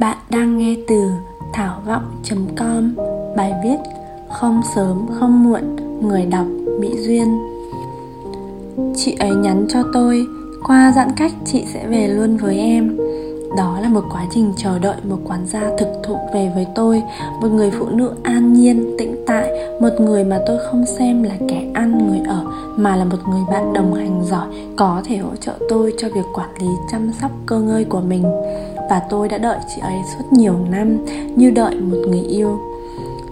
Bạn đang nghe từ thảo vọng.com Bài viết Không sớm, không muộn, Người đọc Mỹ Duyên. Chị ấy nhắn cho tôi, Qua giãn cách chị sẽ về luôn với em. Đó là một quá trình chờ đợi một quán gia thực thụ về với tôi, một người phụ nữ an nhiên, tĩnh tại, một người mà tôi không xem là kẻ ăn người ở, mà là một người bạn đồng hành giỏi, có thể hỗ trợ tôi cho việc quản lý chăm sóc cơ ngơi của mình và tôi đã đợi chị ấy suốt nhiều năm như đợi một người yêu.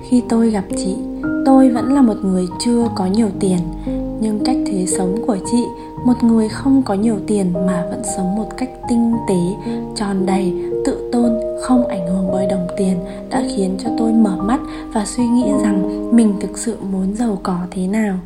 Khi tôi gặp chị, tôi vẫn là một người chưa có nhiều tiền, nhưng cách thế sống của chị, một người không có nhiều tiền mà vẫn sống một cách tinh tế, tròn đầy, tự tôn, không ảnh hưởng bởi đồng tiền đã khiến cho tôi mở mắt và suy nghĩ rằng mình thực sự muốn giàu có thế nào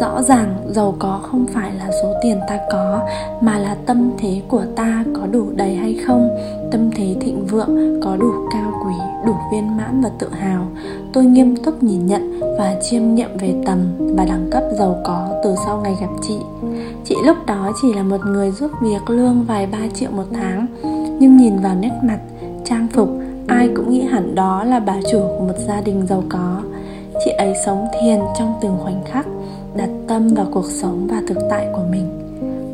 rõ ràng, giàu có không phải là số tiền ta có, mà là tâm thế của ta có đủ đầy hay không. Tâm thế thịnh vượng, có đủ cao quý, đủ viên mãn và tự hào. Tôi nghiêm túc nhìn nhận và chiêm nghiệm về tầm và đẳng cấp giàu có từ sau ngày gặp chị. Chị lúc đó chỉ là một người giúp việc lương vài ba triệu một tháng, nhưng nhìn vào nét mặt, trang phục, ai cũng nghĩ hẳn đó là bà chủ của một gia đình giàu có. Chị ấy sống thiền trong từng khoảnh khắc đặt tâm vào cuộc sống và thực tại của mình.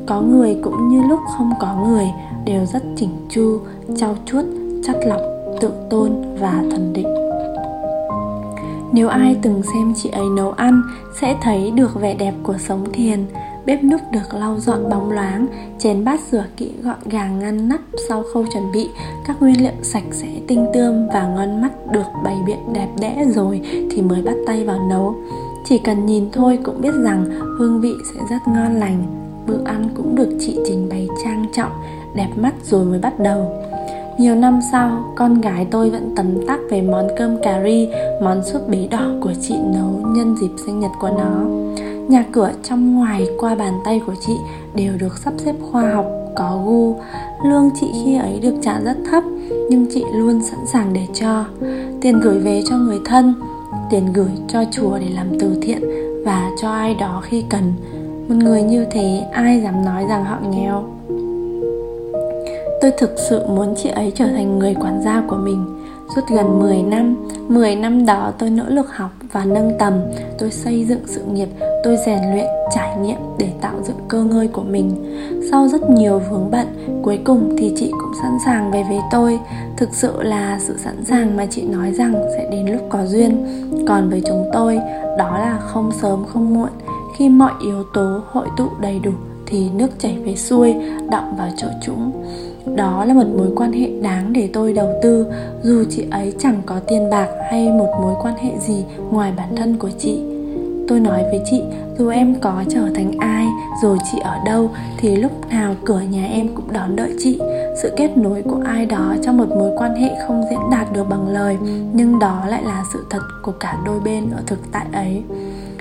Có người cũng như lúc không có người đều rất chỉnh chu, trau chuốt chắt lọc, tự tôn và thần định. Nếu ai từng xem chị ấy nấu ăn, sẽ thấy được vẻ đẹp của sống thiền, bếp núc được lau dọn bóng loáng, chén bát rửa kỹ gọn gàng ngăn nắp sau khâu chuẩn bị, các nguyên liệu sạch sẽ, tinh tươm và ngon mắt được bày biện đẹp đẽ rồi thì mới bắt tay vào nấu chỉ cần nhìn thôi cũng biết rằng hương vị sẽ rất ngon lành bữa ăn cũng được chị trình bày trang trọng đẹp mắt rồi mới bắt đầu nhiều năm sau, con gái tôi vẫn tấm tắc về món cơm cà ri, món súp bí đỏ của chị nấu nhân dịp sinh nhật của nó. Nhà cửa trong ngoài qua bàn tay của chị đều được sắp xếp khoa học, có gu. Lương chị khi ấy được trả rất thấp, nhưng chị luôn sẵn sàng để cho. Tiền gửi về cho người thân, tiền gửi cho chùa để làm từ thiện và cho ai đó khi cần. Một người như thế, ai dám nói rằng họ nghèo? Tôi thực sự muốn chị ấy trở thành người quản gia của mình. Suốt gần 10 năm 10 năm đó tôi nỗ lực học và nâng tầm. Tôi xây dựng sự nghiệp Tôi rèn luyện, trải nghiệm để tạo dựng cơ ngơi của mình. Sau rất nhiều vướng bận Cuối cùng thì chị cũng sẵn sàng về với tôi. Thực sự là sự sẵn sàng mà chị nói rằng sẽ đến lúc có duyên. Còn với chúng tôi Đó là không sớm không muộn. Khi mọi yếu tố hội tụ đầy đủ Thì nước chảy về xuôi Đọng vào chỗ chúng đó là một mối quan hệ đáng để tôi đầu tư. Dù chị ấy chẳng có tiền bạc hay một mối quan hệ gì ngoài bản thân của chị tôi nói với chị, dù em có trở thành ai rồi chị ở đâu, thì lúc nào cửa nhà em cũng đón đợi chị. Sự kết nối của ai đó trong một mối quan hệ không diễn đạt được bằng lời, nhưng đó lại là sự thật của cả đôi bên ở thực tại ấy.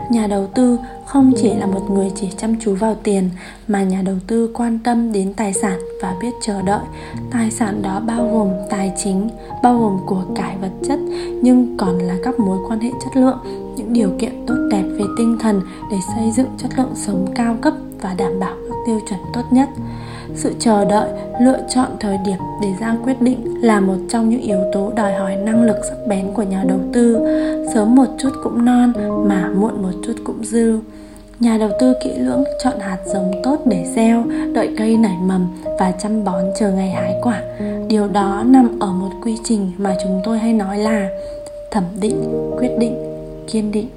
Nhà đầu tư không chỉ là một người chỉ chăm chú vào tiền, mà nhà đầu tư quan tâm đến tài sản và biết chờ đợi. Tài sản đó bao gồm tài chính, bao gồm của cải vật chất, nhưng còn là các mối quan hệ chất lượng những điều kiện tốt đẹp về tinh thần để xây dựng chất lượng sống cao cấp và đảm bảo các tiêu chuẩn tốt nhất. Sự chờ đợi lựa chọn thời điểm để ra quyết định là một trong những yếu tố đòi hỏi năng lực sắc bén của nhà đầu tư. Sớm một chút cũng non mà muộn một chút cũng dư. Nhà đầu tư kỹ lưỡng chọn hạt giống tốt để gieo, đợi cây nảy mầm và chăm bón chờ ngày hái quả. Điều đó nằm ở một quy trình mà chúng tôi hay nói là thẩm định, quyết định, kiên định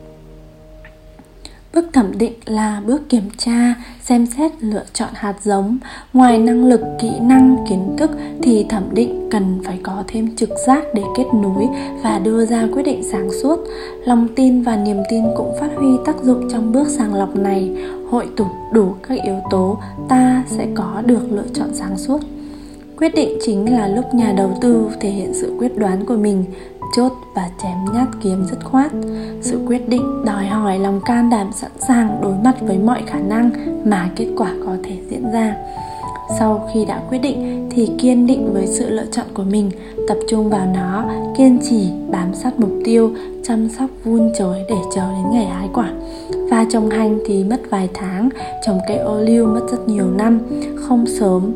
Bước thẩm định là bước kiểm tra, xem xét lựa chọn hạt giống. Ngoài năng lực, kỹ năng, kiến thức thì thẩm định cần phải có thêm trực giác để kết nối và đưa ra quyết định sáng suốt. Lòng tin và niềm tin cũng phát huy tác dụng trong bước sàng lọc này. Hội tụ đủ các yếu tố, ta sẽ có được lựa chọn sáng suốt. Quyết định chính là lúc nhà đầu tư thể hiện sự quyết đoán của mình chốt và chém nhát kiếm dứt khoát. Sự quyết định đòi hỏi lòng can đảm sẵn sàng đối mặt với mọi khả năng mà kết quả có thể diễn ra. Sau khi đã quyết định thì kiên định với sự lựa chọn của mình, tập trung vào nó, kiên trì, bám sát mục tiêu, chăm sóc vun trồi để chờ đến ngày hái quả. Và trồng hành thì mất vài tháng, trồng cây ô liu mất rất nhiều năm, không sớm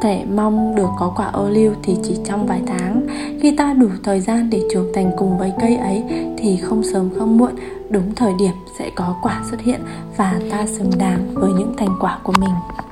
thể mong được có quả ô liu thì chỉ trong vài tháng. Khi ta đủ thời gian để trưởng thành cùng với cây ấy, thì không sớm không muộn, đúng thời điểm sẽ có quả xuất hiện và ta xứng đáng với những thành quả của mình.